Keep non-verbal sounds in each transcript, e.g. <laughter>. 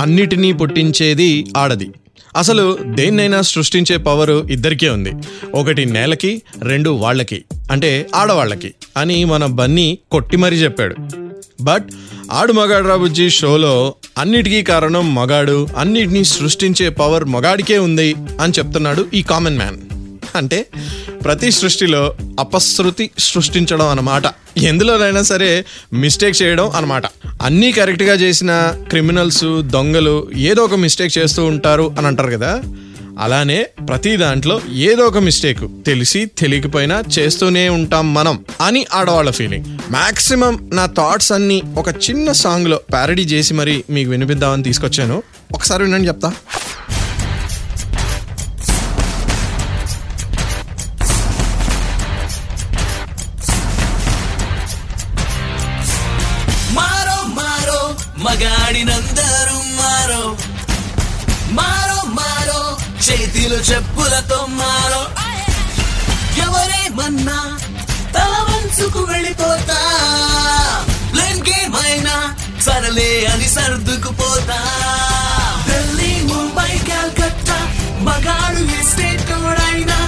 అన్నిటినీ పుట్టించేది ఆడది. అసలు దేన్నైనా సృష్టించే పవర్ ఇద్దరికే ఉంది. ఒకటి నేలకి రెండు వాళ్ళకి అంటే ఆడవాళ్ళకి అని మన బన్నీ కొట్టి మరీ చెప్పాడు. బట్ ఆడు మగాడు షోలో అన్నిటికీ కారణం మగాడు అన్నిటినీ సృష్టించే పవర్ మగాడికే ఉంది అని చెప్తున్నాడు ఈ కామన్ మ్యాన్. అంటే ప్రతి సృష్టిలో అపశృతి సృష్టించడం అన్నమాట. ఎందులోనైనా సరే మిస్టేక్ చేయడం అనమాట అన్నీ కరెక్ట్గా చేసిన క్రిమినల్స్ దొంగలు ఏదో ఒక మిస్టేక్ చేస్తూ ఉంటారు అని అంటారు కదా. అలానే ప్రతి దాంట్లో ఏదో ఒక మిస్టేక్ తెలిసి తెలియకపోయినా చేస్తూనే ఉంటాం మనం అని ఆడవాళ్ళ ఫీలింగ్ మాక్సిమం నా థాట్స్ అన్ని ఒక చిన్న సాంగ్లో ప్యారడీ చేసి మరి మీకు వినిపిద్దామని తీసుకొచ్చాను. ఒకసారి వినండి చెప్తా. చేతిలో చెప్పులతో మారో. ఎవరేమన్నా తల వంచుకు వెళ్ళిపోతా. ప్లేన్ గేమైనా సరలే అని సర్దుకుపోతా. ఢిల్లీ ముంబై కల్కత్తా మగాడు వేస్తే తోడైనా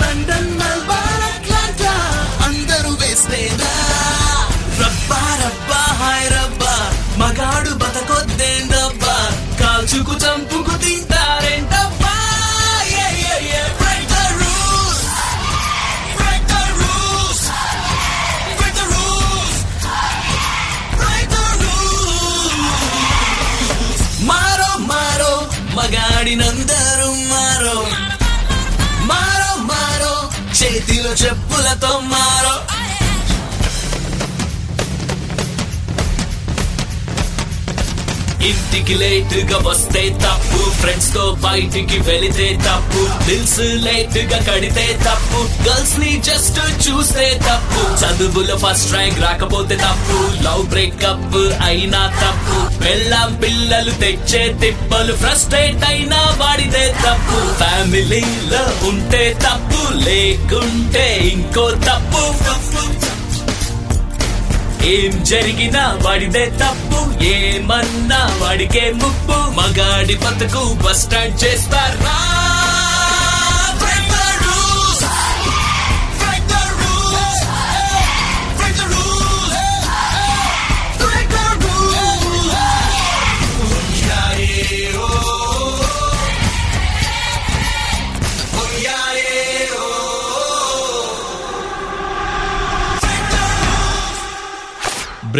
లండన్ మెల్బర్న్ అట్లాంటా. అందరూ వేస్తేనా? రబ్బా రబ్బా హాయ్ రబ్బా మగాడు బతకొద్దేందబ్బా. కాల్చుకు చంపుకు తింటా చెప్పులతో మారో ఇంటికి లేట్గా వస్తే తప్పు. ఫ్రెండ్స్తో బయటికి వెళితే తప్పు. బిల్స్ లేట్గా కడితే తప్పు. గర్ల్స్ని జస్ట్ చూస్తే తప్పు. చదువులో ఫస్ట్ ర్యాంక్ రాకపోతే తప్పు. లవ్ బ్రేకప్ అయినా తప్పు. వెళ్ళాం పిల్లలు తెచ్చే తిప్పలు ఫ్రస్ట్రేట్ అయినా వాడితే తప్పు. ఫ్యామిలీలో ఉంటే తప్పు. లేకుంటే ఇంకో తప్పు. ఏం జరిగినా వాడిదే తప్పు ఏమన్నా వాడికే ముప్పు. మగాడి బతుకు బస్ స్టాండ్ చేస్తారు.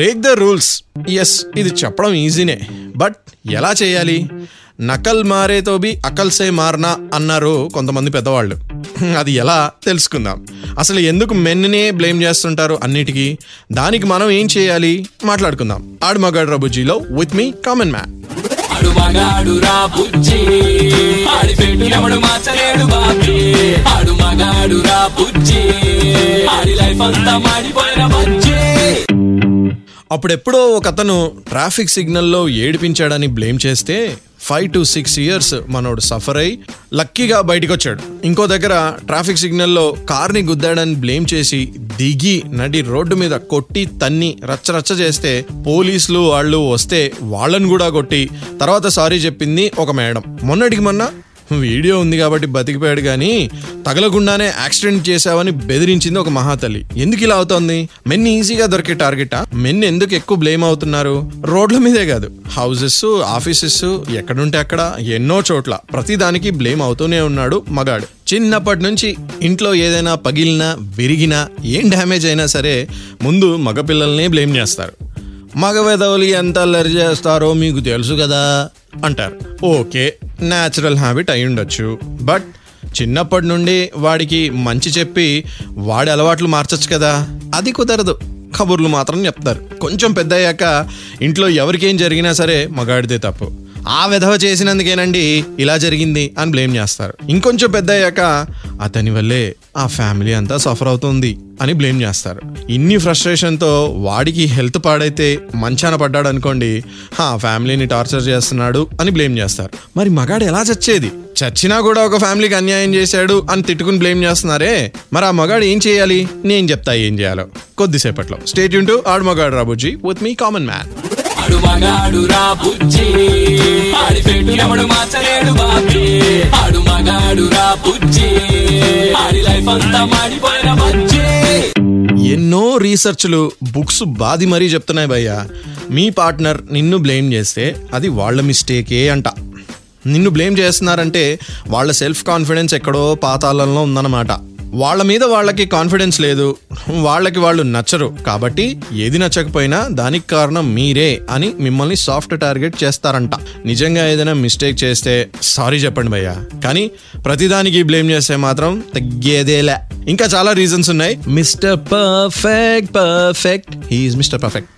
బ్రేక్ ద రూల్స్ ఎస్ ఇది చెప్పడం ఈజీనే బట్ ఎలా చేయాలి? నకల్ మారేతో బి అకల్ మారనా అన్నారు కొంతమంది పెద్దవాళ్ళు. అది ఎలా? తెలుసుకుందాం. అసలు ఎందుకు మెన్నే బ్లేమ్ చేస్తుంటారు అన్నిటికీ? దానికి మనం ఏం చేయాలి? మాట్లాడుకుందాం. ఆడు మగాడు రబుజీలో విత్ మీ కామన్ మ్యాన్ ఆడు మగాడు రా బుజ్జి. ఆడి పెట్టు ఎవడు మార్చలేడు బాబీ. ఆడు మగాడు రా బుజ్జి. ఆడి లైఫ్ అంతా మాడిపోయిన బుజ్జి. అప్పుడెప్పుడో ఒక అతను ట్రాఫిక్ సిగ్నల్లో ఏడిపించాడని బ్లేమ్ చేస్తే ఫైవ్ టు సిక్స్ ఇయర్స్ మనోడు సఫర్ అయి లక్కీగా బయటకు వచ్చాడు ఇంకో దగ్గర ట్రాఫిక్ సిగ్నల్లో కార్ని గుద్దాడని బ్లేమ్ చేసి దిగి నడి రోడ్డు మీద కొట్టి తన్ని రచ్చరచ్చ చేస్తే పోలీసులు వాళ్ళు వస్తే వాళ్ళను కూడా కొట్టి తర్వాత సారీ చెప్పింది ఒక మేడం. మొన్నటికి మొన్న వీడియో ఉంది కాబట్టి బతికిపోయాడు కానీ తగలకుండానే యాక్సిడెంట్ చేశావని బెదిరించింది ఒక మహాతల్లి. ఎందుకు ఇలా అవుతోంది? మెన్ ఈజీగా దొరికే టార్గెటా? మెన్ ఎందుకు ఎక్కువ బ్లేమ్ అవుతున్నారు? రోడ్ల మీదే కాదు. హౌసెస్ ఆఫీసెస్ ఎక్కడుంటే అక్కడ ఎన్నో చోట్ల ప్రతిదానికి బ్లేమ్ అవుతూనే ఉన్నాడు మగాడు. చిన్నప్పటి నుంచి ఇంట్లో ఏదైనా పగిలినా విరిగినా ఏం డ్యామేజ్ అయినా సరే ముందు మగపిల్లల్ని బ్లేమ్ చేస్తారు. మగ వెదవులు ఎంత అల్లరి చేస్తారో మీకు తెలుసు కదా అంటారు. ఓకే న్యాచురల్ హ్యాబిట్ అయి ఉండొచ్చు. బట్ చిన్నప్పటి నుండి వాడికి మంచి చెప్పి వాడి అలవాట్లు మార్చొచ్చు కదా. అది కుదరదు. కబుర్లు మాత్రం చెప్తారు. కొంచెం పెద్ద అయ్యాక ఇంట్లో ఎవరికేం జరిగినా సరే మగాడిదే తప్పు. ఆ విధవ చేసినందుకేనండి ఇలా జరిగింది అని బ్లేమ్ చేస్తారు. ఇంకొంచెం పెద్ద అయ్యాక అతని వల్లే ఆ ఫ్యామిలీ అంతా సఫర్ అవుతుంది అని బ్లేమ్ చేస్తారు. ఇన్ని ఫ్రస్ట్రేషన్తో వాడికి హెల్త్ పాడైతే మంచాన పడ్డాడు అనుకోండి ఆ ఫ్యామిలీని టార్చర్ చేస్తున్నాడు అని బ్లేమ్ చేస్తారు. మరి మగాడు ఎలా చచ్చేది? చచ్చినా కూడా ఒక ఫ్యామిలీకి అన్యాయం చేశాడు అని తిట్టుకుని బ్లేమ్ చేస్తున్నారే? మరి ఆ మగాడు ఏం చేయాలి? నేను చెప్తా ఏం చేయాలో. కొద్దిసేపట్లో. స్టేట్ యూన్ టు ఆడు మగాడు రాబుజీ విత్ మీ కామన్ మ్యాన్. వాడు మగాడు రా బుజ్జి. ఆడి పెట్టు ఎవడు మార్చలేడు బాబీ. ఆడు మగాడు రా బుజ్జి. ఆడి లైఫ్ అంతా మాడిపోయిన బుజ్జి. ఎన్నో రీసెర్చ్లు బుక్స్ బాది మరీ చెప్తున్నాయి భయ్య. మీ పార్ట్నర్ నిన్ను బ్లేమ్ చేస్తే అది వాళ్ళ మిస్టేకే అంట. నిన్ను బ్లేమ్ చేస్తున్నారంటే వాళ్ళ సెల్ఫ్ కాన్ఫిడెన్స్ ఎక్కడో పాతాళంలో ఉందన్నమాట. వాళ్ళ మీద వాళ్ళకి కాన్ఫిడెన్స్ లేదు వాళ్ళకి వాళ్ళు నచ్చరు. కాబట్టి ఏది నచ్చకపోయినా దానికి కారణం మీరే అని మిమ్మల్ని సాఫ్ట్ టార్గెట్ చేస్తారంట. నిజంగా ఏదైనా మిస్టేక్ చేస్తే సారీ చెప్పండి భయ్యా. కానీ ప్రతిదానికి బ్లేమ్ చేస్తే మాత్రం తగ్గేదేలే. ఇంకా చాలా రీజన్స్ ఉన్నాయి. Mister perfect perfect he is mister perfect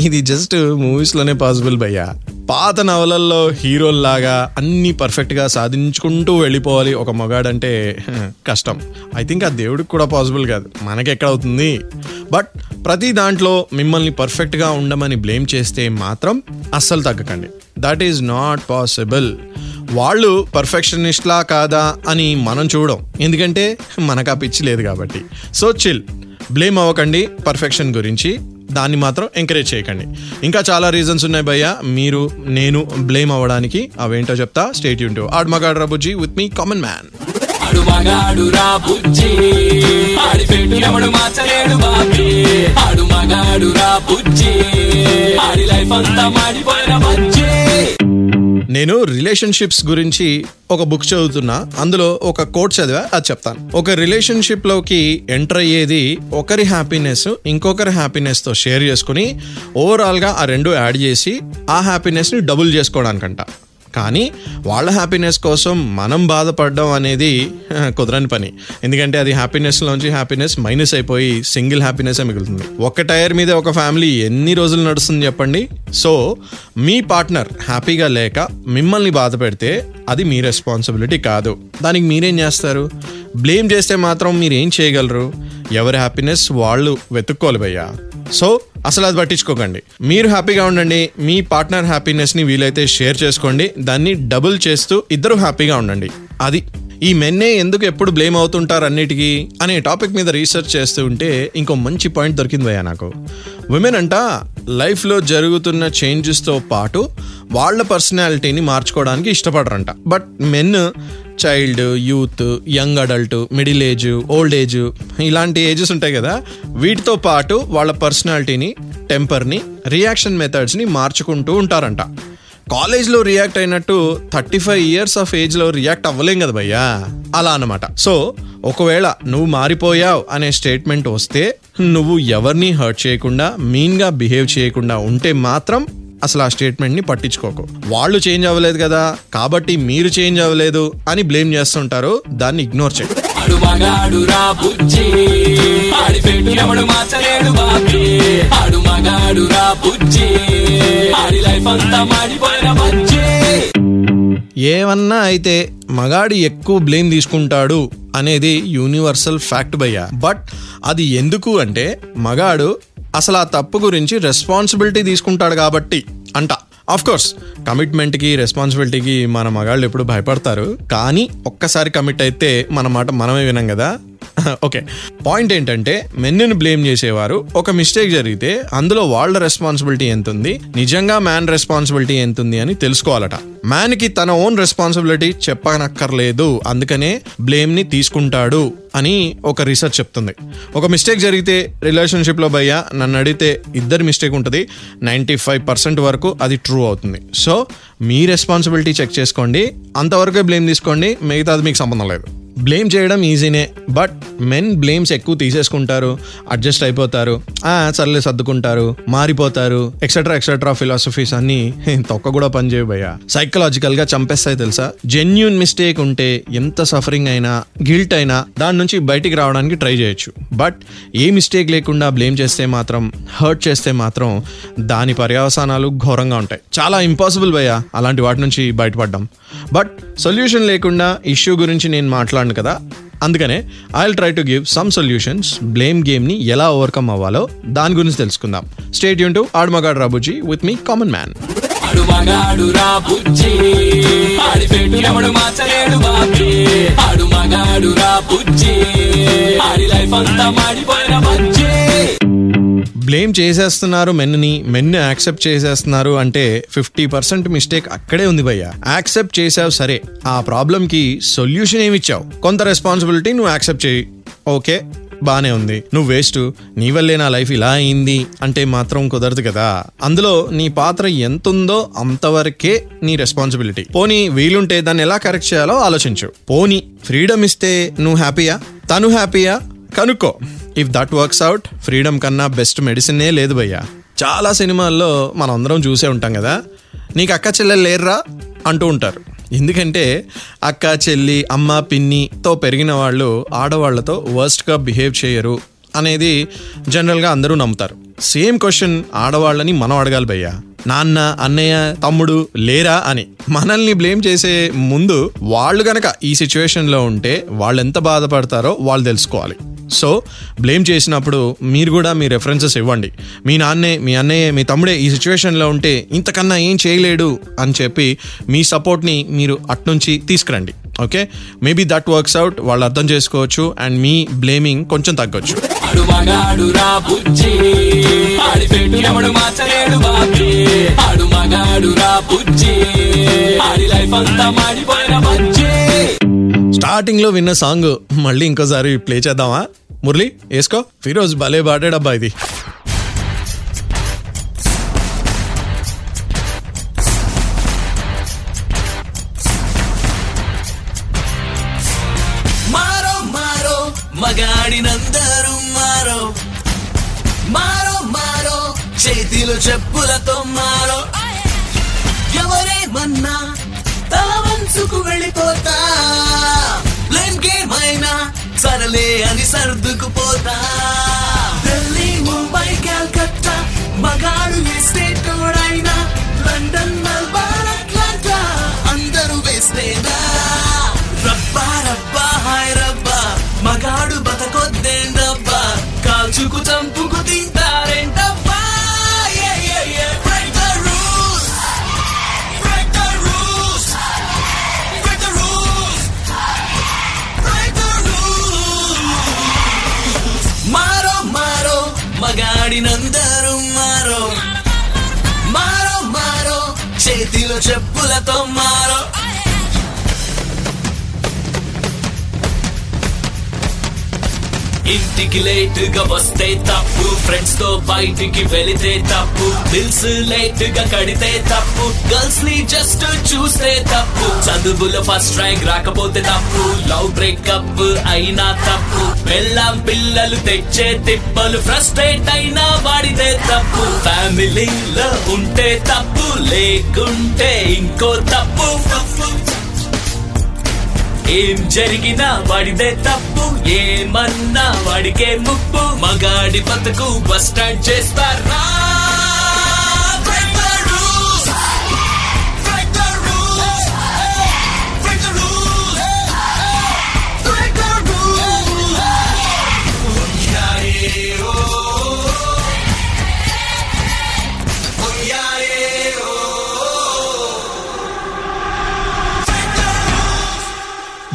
ఇది జస్ట్ మూవీస్లోనే పాసిబుల్ భయ్యా. పాత నవలల్లో హీరోల్లాగా అన్ని పర్ఫెక్ట్గా సాధించుకుంటూ వెళ్ళిపోవాలి ఒక మగాడంటే కష్టం. ఐ థింక్ ఆ దేవుడికి కూడా పాసిబుల్ కాదు. మనకెక్కడ అవుతుంది బట్ ప్రతి దాంట్లో మిమ్మల్ని పర్ఫెక్ట్గా ఉండమని బ్లేమ్ చేస్తే మాత్రం అస్సలు తగ్గకండి. దట్ ఈజ్ నాట్ పాసిబుల్ వాళ్ళు పర్ఫెక్షనిస్ట్లా కాదా అని మనం చూడం. ఎందుకంటే మనకు ఆ పిచ్చి లేదు కాబట్టి. సో చిల్ బ్లేమ్ అవ్వకండి. పర్ఫెక్షన్ గురించి దాన్ని మాత్రం ఎంకరేజ్ చేయకండి. ఇంకా చాలా రీజన్స్ ఉన్నాయి భయ్య. మీరు నేను బ్లేమ్ అవ్వడానికి అవేంటో చెప్తా. స్టేట్ యూన్ ఆడు ఆడ్ మగాడ్ విత్ మీ కామన్ మ్యాన్ బుజ్జి ఆడి లైఫ్ అంతా మాడిపోయిన నేను రిలేషన్షిప్స్ గురించి ఒక బుక్ చదువుతున్నా అందులో ఒక కోట్ చదివా అది చెప్తాను. ఒక రిలేషన్షిప్లోకి ఎంటర్ అయ్యేది ఒకరి హ్యాపీనెస్ ఇంకొకరి హ్యాపీనెస్తో షేర్ చేసుకుని ఓవరాల్గా ఆ రెండు యాడ్ చేసి ఆ హ్యాపీనెస్ని డబుల్ చేసుకోవడానికంట. కానీ వాళ్ళ హ్యాపీనెస్ కోసం మనం బాధపడడం అనేది కుదరని పని. ఎందుకంటే అది హ్యాపీనెస్లోంచి హ్యాపీనెస్ మైనస్ అయిపోయి సింగిల్ హ్యాపీనెస్ మిగులుతుంది. ఒక టైర్ మీద ఒక ఫ్యామిలీ ఎన్ని రోజులు నడుస్తుంది చెప్పండి? సో మీ పార్ట్నర్ హ్యాపీగా లేక మిమ్మల్ని బాధ పెడితే అది మీ రెస్పాన్సిబిలిటీ కాదు. దానికి మీరేం చేస్తారు? బ్లేమ్ చేస్తే మాత్రం మీరు ఏం చేయగలరు? ఎవరి హ్యాపీనెస్ వాళ్ళు వెతుక్కోవాలి భయ్యా. సో అసలు అది పట్టించుకోకండి. మీరు హ్యాపీగా ఉండండి మీ పార్ట్నర్ హ్యాపీనెస్ని వీలైతే షేర్ చేసుకోండి దాన్ని డబుల్ చేస్తూ ఇద్దరు హ్యాపీగా ఉండండి. అది ఈ మెన్నే ఎందుకు ఎప్పుడు బ్లేమ్ అవుతుంటారు అన్నిటికీ అనే టాపిక్ మీద రీసెర్చ్ చేస్తూ ఉంటే ఇంకో మంచి పాయింట్ దొరికింది భయ్యా నాకు. విమెన్ అంట లైఫ్లో జరుగుతున్న చేంజెస్తో పాటు వాళ్ళ పర్సనాలిటీని మార్చుకోవడానికి ఇష్టపడరంట. But men child youth young adult middle age old age ఇలాంటి ఏజెస్ ఉంటాయి కదా. వీటితో పాటు వాళ్ళ పర్సనాలిటీని టెంపర్ని రియాక్షన్ మెథడ్స్ని మార్చుకుంటూ ఉంటారంట. కాలేజ్లో రియాక్ట్ అయినట్టు థర్టీ ఫైవ్ ఇయర్స్ ఆఫ్ ఏజ్లో రియాక్ట్ అవ్వలేం కదా భయ్యా. అలా అనమాట సో ఒకవేళ నువ్వు మారిపోయావు అనే స్టేట్మెంట్ వస్తే నువ్వు ఎవరిని హర్ట్ చేయకుండా మీన్గా బిహేవ్ చేయకుండా ఉంటే మాత్రం అసలు ఆ స్టేట్మెంట్ని పట్టించుకోకు. వాళ్ళు చేంజ్ అవ్వలేదు కదా కాబట్టి మీరు చేంజ్ అవ్వలేదు అని బ్లేమ్ చేస్తుంటారు దాన్ని ఇగ్నోర్ చేయండి ఏమన్నా అయితే మగాడు ఎక్కువ బ్లేమ్ తీసుకుంటాడు అనేది యూనివర్సల్ ఫ్యాక్ట్ భయ్య. బట్ అది ఎందుకు అంటే మగాడు అసలు ఆ తప్పు గురించి రెస్పాన్సిబిలిటీ తీసుకుంటాడు కాబట్టి అంట. కోర్స్ కమిట్మెంట్కి రెస్పాన్సిబిలిటీకి మన మగాళ్ళు ఎప్పుడు భయపడతారు. కానీ ఒక్కసారి కమిట్ అయితే మన మాట మనమే వినం కదా. <laughs> ఓకే పాయింట్ ఏంటంటే మెన్నుని బ్లేమ్ చేసేవారు. ఒక మిస్టేక్ జరిగితే అందులో వాళ్ళ రెస్పాన్సిబిలిటీ ఎంత ఉంది నిజంగా మ్యాన్ రెస్పాన్సిబిలిటీ ఎంత ఉంది అని తెలుసుకోవాలట. మ్యాన్కి తన ఓన్ రెస్పాన్సిబిలిటీ చెప్పనక్కర్లేదు. అందుకనే బ్లేమ్ని తీసుకుంటాడు అని ఒక రీసెర్చ్ చెప్తుంది. ఒక మిస్టేక్ జరిగితే రిలేషన్షిప్లో భయ్యా నన్ను అడిగితే ఇద్దరి మిస్టేక్ ఉంటుంది. నైంటీ ఫైవ్ పర్సెంట్ వరకు అది ట్రూ అవుతుంది. సో మీ రెస్పాన్సిబిలిటీ చెక్ చేసుకోండి. అంతవరకే బ్లేమ్ తీసుకోండి. మిగతాది మీకు సంబంధం లేదు. బ్లేమ్ చేయడం ఈజీనే బట్ మెన్ బ్లేమ్స్ ఎక్కువ తీసేసుకుంటారు అడ్జస్ట్ అయిపోతారు. ఆ సర్లే సర్దుకుంటారు మారిపోతారు ఎక్సెట్రా ఎక్సెట్రా ఫిలాసఫీస్ అన్ని తొక్క కూడా పనిచేయ భయ్యా. సైకలాజికల్గా చంపేస్తాయి తెలుసా? జెన్యున్ మిస్టేక్ ఉంటే ఎంత సఫరింగ్ అయినా గిల్ట్ అయినా దాని నుంచి బయటికి రావడానికి ట్రై చేయొచ్చు. బట్ ఏ మిస్టేక్ లేకుండా బ్లేమ్ చేస్తే మాత్రం హర్ట్ చేస్తే మాత్రం దాని పర్యవసానాలు ఘోరంగా ఉంటాయి. చాలా ఇంపాసిబుల్ భయ్యా అలాంటి వాటి నుంచి బయటపడ్డం. బట్ సొల్యూషన్ లేకుండా ఇష్యూ గురించి నేను మాట్లాడను కదా. అందుకనే I try to give some solutions blame గేమ్ని ఎలా ఓవర్కమ్ అవ్వాలో దాని గురించి తెలుసుకుందాం. స్టేట్ యూన్ టు ఆడుమగాడు రాబుజీ విత్ మీ కామన్ మ్యాన్ ఆడి లైఫ్ అంతా మాడిపోయిన బుజ్జి. బ్లేమ్ చేసేస్తున్నారు మెన్ని మెన్ను యాక్సెప్ట్ చేసేస్తున్నారు అంటే ఫిఫ్టీ పర్సెంట్ మిస్టేక్ అక్కడే ఉంది భయ్య. యాక్సెప్ట్ చేసావు సరే ఆ ప్రాబ్లంకి సొల్యూషన్ ఏమి ఇచ్చావు కొంత రెస్పాన్సిబిలిటీ నువ్వు యాక్సెప్ట్ చేయి. ఓకే బానే ఉంది. నువ్వు వేస్ట్ నీ వల్లే నా లైఫ్ ఇలా అయింది అంటే మాత్రం కుదరదు కదా. అందులో నీ పాత్ర ఎంత ఉందో అంతవరకే నీ రెస్పాన్సిబిలిటీ. పోనీ వీలుంటే దాన్ని ఎలా కరెక్ట్ చేయాలో ఆలోచించు. పోనీ ఫ్రీడమ్ ఇస్తే నువ్వు హ్యాపీయా? తను హ్యాపీయా? కనుక్కో. If that works out freedom కన్నా బెస్ట్ మెడిసినే లేదు భయ్యా. చాలా సినిమాల్లో మనం అందరం చూసే ఉంటాం కదా. నీకు అక్క చెల్లెలు లేరురా? అంటూ ఉంటారు. ఎందుకంటే అక్క చెల్లి అమ్మ పిన్నితో పెరిగిన వాళ్ళు ఆడవాళ్ళతో వర్స్ట్గా బిహేవ్ చేయరు అనేది జనరల్గా అందరూ నమ్ముతారు. సేమ్ క్వశ్చన్ ఆడవాళ్ళని మనం అడగాలి భయ్యా. నాన్న అన్నయ్య తమ్ముడు లేరా అని. మనల్ని బ్లేమ్ చేసే ముందు వాళ్ళు గనక ఈ సిచ్యువేషన్లో ఉంటే వాళ్ళు ఎంత బాధపడతారో వాళ్ళు తెలుసుకోవాలి. సో బ్లేమ్ చేసినప్పుడు మీరు కూడా మీ రెఫరెన్సెస్ ఇవ్వండి. మీ నాన్నే మీ అన్నయ్య మీ తమ్ముడే ఈ సిచ్యువేషన్లో ఉంటే ఇంతకన్నా ఏం చేయలేడు అని చెప్పి మీ సపోర్ట్ని మీరు అట్నుంచి తీసుకురండి. Okay? Maybe that works out వాళ్ళు అర్థం చేసుకోవచ్చు. అండ్ మీ బ్లేమింగ్ కొంచెం తగ్గొచ్చు. స్టార్టింగ్లో విన్న సాంగ్ మళ్ళీ ఇంకోసారి ప్లే చేద్దామా? మురళి వేసుకో. ఫిరోజ్ భలే పాడాడబ్బా ఇది. అందరూ మారో. మారో మారో. చేతిలో చెప్పులతో మారో. ఎవరేమన్నా తల వంచుకు వెళ్ళిపోతా. ప్లేన్ గేమ్ అయినా సరలే అని సర్దుకుపోతా. ఢిల్లీ ముంబై కల్కత్తా మగాడు ఏ స్టేట్ అయినా లండన్ మెల్బర్న్ అట్లాంటా. అందరూ వేస్తేనా? రబ్బా రబ్బా హాయ్ Break చంపుకు rules. మారో మారో మగాడినందరూ మారో. మారో మారో చేతిలో చెప్పులతో మారో. ఇంటికి లేట్గా వస్తే తప్పు. ఫ్రెండ్స్తో బయటికి వెళితే తప్పు. బిల్స్ లేట్గా కడితే తప్పు. గర్ల్స్ని జస్ట్ చూస్తే తప్పు. చదువులో ఫస్ట్ ర్యాంక్ రాకపోతే తప్పు. లవ్ బ్రేకప్ అయినా తప్పు. వెళ్ళాం పిల్లలు తెచ్చే తిప్పలు ఫ్రస్ట్రేట్ అయినా వాడితే తప్పు. ఫ్యామిలీలో ఉంటే తప్పు. లేకుంటే ఇంకో తప్పు. ఏం జరిగినా వాడిదే తప్పు ఏమన్నా వాడికే ముప్పు. మగాడి బతుకు బస్ స్టాండ్ చేస్తారా?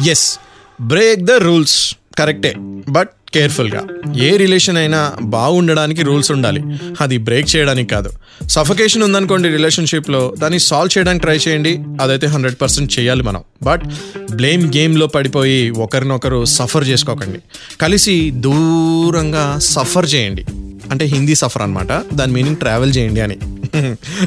ఎస్ బ్రేక్ ద రూల్స్ కరెక్టే బట్ కేర్ఫుల్గా ఏ రిలేషన్ అయినా బాగుండడానికి రూల్స్ ఉండాలి. అది బ్రేక్ చేయడానికి కాదు. సఫకేషన్ ఉందనుకోండి రిలేషన్షిప్లో దాన్ని సాల్వ్ చేయడానికి ట్రై చేయండి. అదైతే హండ్రెడ్ పర్సెంట్ చేయాలి మనం. బట్ బ్లేమ్ గేమ్లో పడిపోయి ఒకరినొకరు సఫర్ చేసుకోకండి. కలిసి దూరంగా సఫర్ చేయండి. అంటే హిందీ సఫర్ అనమాట దాని మీనింగ్ ట్రావెల్ చేయండి అని.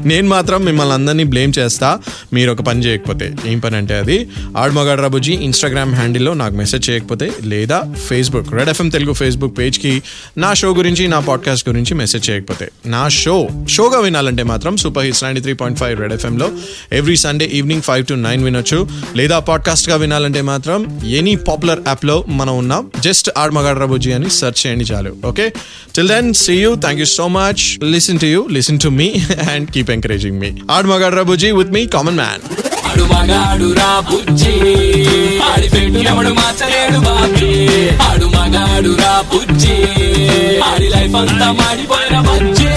నేను మాత్రం మిమ్మల్ని అందరినీ బ్లేమ్ చేస్తా. మీరు ఒక పని చేయకపోతే. ఏం పని అంటే అది? ఆడమగాడ్రాబుజీ ఇన్స్టాగ్రామ్ హ్యాండిల్లో నాకు మెసేజ్ చేయకపోతే లేదా Facebook red FM Telugu Facebook పేజ్కి నా షో గురించి నా పాడ్కాస్ట్ గురించి మెసేజ్ చేయకపోతే. నా షో షోగా వినాలంటే మాత్రం super hits ninety three point five red ఎఫ్ఎంలో every Sunday evening five to nine వినొచ్చు. లేదా పాడ్కాస్ట్గా వినాలంటే మాత్రం ఎనీ పాపులర్ యాప్లో మనం ఉన్నాం జస్ట్ ఆడ్మగాడ్ రాబుజీ అని సెర్చ్ చేయండి చాలు. Okay till then see you thank you so much listen to you listen to me and keep encouraging me with me common man ఆడు మగాడు రా బుజ్జి ఆడి పెట్టు ఎవడు మార్చలేడు బాబీ ఆడు మగాడు రా బుజ్జి ఆడి లైఫ్ అంతా మాడిపోయిన బజ్జి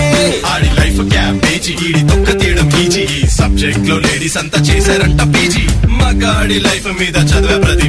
ఆడి లైఫ్ క్యాబేజీ ఈడి తొక్క తీయడం ఈజీ ఈ సబ్జెక్ట్లో లేడీస్ అంతా చేశారంట పీజీ మగాడి లైఫ్ మీద చదివే ప్రతి